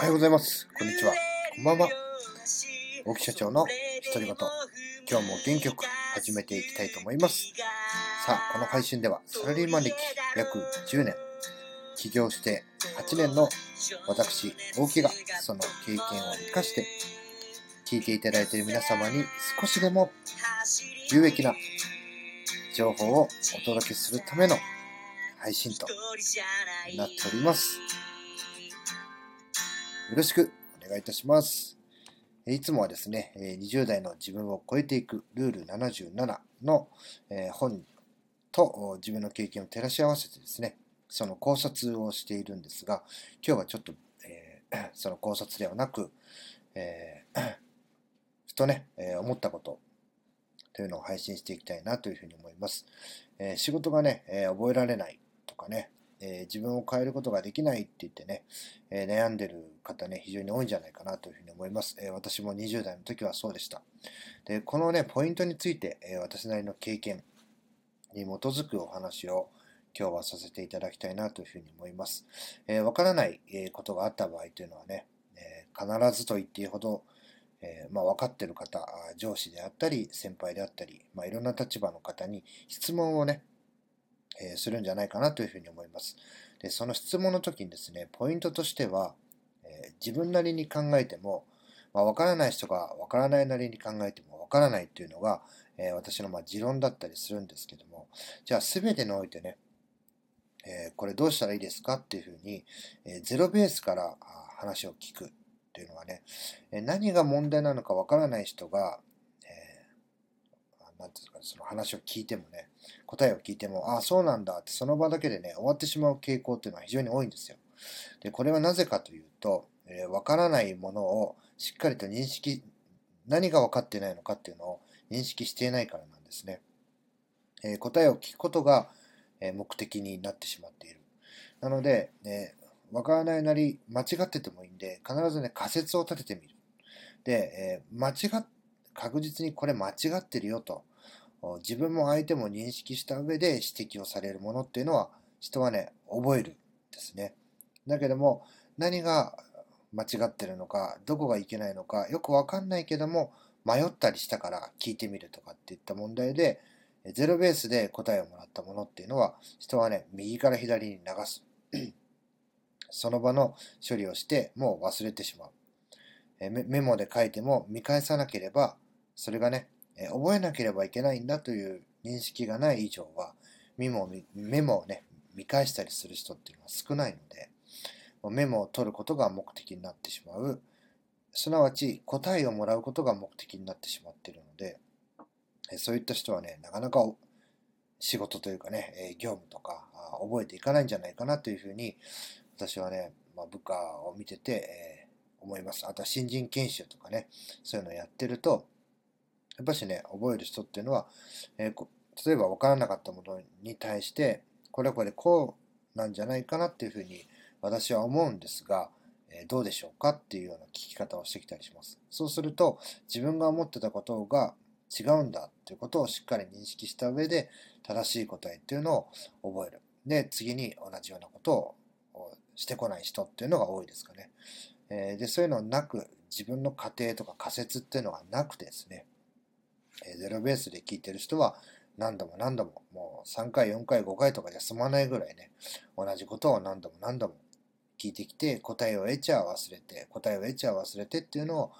おはようございます。こんにちは。こんばんは。大木社長の独り言。今日も元気よく始めていきたいと思います。さあ、この配信ではサラリーマン歴約10年、起業して8年の私、大木がその経験を生かして、聞いていただいている皆様に少しでも有益な情報をお届けするための配信となっております。よろしくお願いいたします。いつもはですね、20代の自分を超えていくルール77の本と自分の経験を照らし合わせてですね、その考察をしているんですが、今日はちょっと、えー、その考察ではなく、えー、ふとね、え、思ったことというのを配信していきたいなというふうに思います。え仕事がね、え覚えられないとかね、えー、自分を変えることができないって言ってね、えー、悩んでる方ね、非常に多いんじゃないかなというふうに思います。えー、私も20代の時はそうでした。で、このね、ポイントについて、え私なりの経験に基づくお話を今日はさせていただきたいなというふうに思います。えわからないことがあった場合というのはね、え必ずと言っていいほど、えー、まあ、分かってる方、上司であったり、先輩であったり、まあ、いろんな立場の方に質問をね、え、するんじゃないかなというふうに思います。で、その質問の時にですね、ポイントとしては、え、自分なりに考えても、まあ、分からない人が分からないなりに考えても分からないというのが、え私のま持論だったりするんですけども、じゃあ全てにおいてね、えこれどうしたらいいですかっていうふうに、えゼロベースから話を聞くっていうのはね、何が問題なのかわからない人が、なんていうか、その話を聞いてもね、答えを聞いても、ああ、そうなんだって、その場だけでね、終わってしまう傾向っていうのは非常に多いんですよ。で、これはなぜかというと、えー、からないものをしっかりと認識、何が分かってないのかっていうのを認識していないからなんですね。えー、答えを聞くことが、え目的になってしまっている。なので、えわからないなり、間違っててもいいんで、必ずね、仮説を立ててみる。で、え、間違っ、確実にこれ間違ってるよと、自分も相手も認識した上で指摘をされるものっていうのは、人はね、覚えるですね。だけども、何が間違ってるのか、どこがいけないのか、よくわかんないけども、迷ったりしたから聞いてみるとかっていった問題で、ゼロベースで答えをもらったものっていうのは、人はね、右から左に流す。その場の処理をしてもう忘れてしまう。メモで書いても見返さなければ、それがね、え覚えなければいけないんだという認識がない以上は、メモメモをね、見返したりする人っていうのは少ないので、メモを取ることが目的になってしまう。すなわち答えをもらうことが目的になってしまっているので、そういった人はね、なかなか仕事というかね、業務とか覚えていかないんじゃないかなというふうに私はね、まあ、部下を見てて、えー、思います。あとは新人研修とかね、そういうのをやってると、やっぱしね、覚える人っていうのは、えー、例えば分からなかったものに対して、これこれこうなんじゃないかなっていうふうに私は思うんですが、えー、どうでしょうかっていうような聞き方をしてきたりします。そうすると、自分が思ってたことが違うんだっていうことをしっかり認識した上で、正しい答えっていうのを覚える。で、次に同じようなことをしてこない人っていうのが多いですかね。えー、で、そういうのなく、自分の過程とか仮説っていうのがなくてですね、え、ゼロベースで聞いてる人は何度も何度も、もう3回、4回、5回とかじゃ済まないぐらいね、同じことを何度も何度も聞いてきて、答えを得ちゃ忘れて、答えを得ちゃ忘れてっていうのを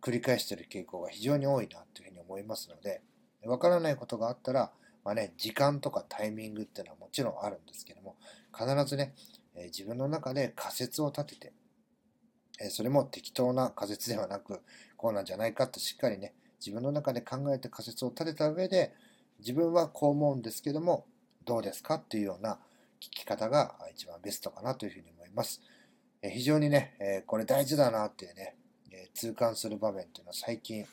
繰り返してる傾向が非常に多いなというふうに思いますので、わからないことがあったら、まあね、時間とかタイミングっていうのはもちろんあるんですけども、必ずね、え自分の中で仮説を立てて、えそれも適当な仮説ではなく、こうなんじゃないかとしっかりね、自分の中で考えて仮説を立てた上で、自分はこう思うんですけども、どうですかっていうような聞き方が一番ベストかなというふうに思います。え非常にね、えこれ大事だなっていうね、え痛感する場面っていうのは最近、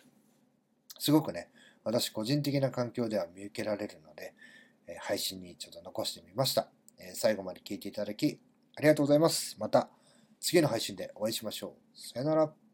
すごくね、私個人的な環境では見受けられるので、え配信にちょっと残してみました。え最後まで聞いていただきありがとうございます。また次の配信でお会いしましょう。さよなら。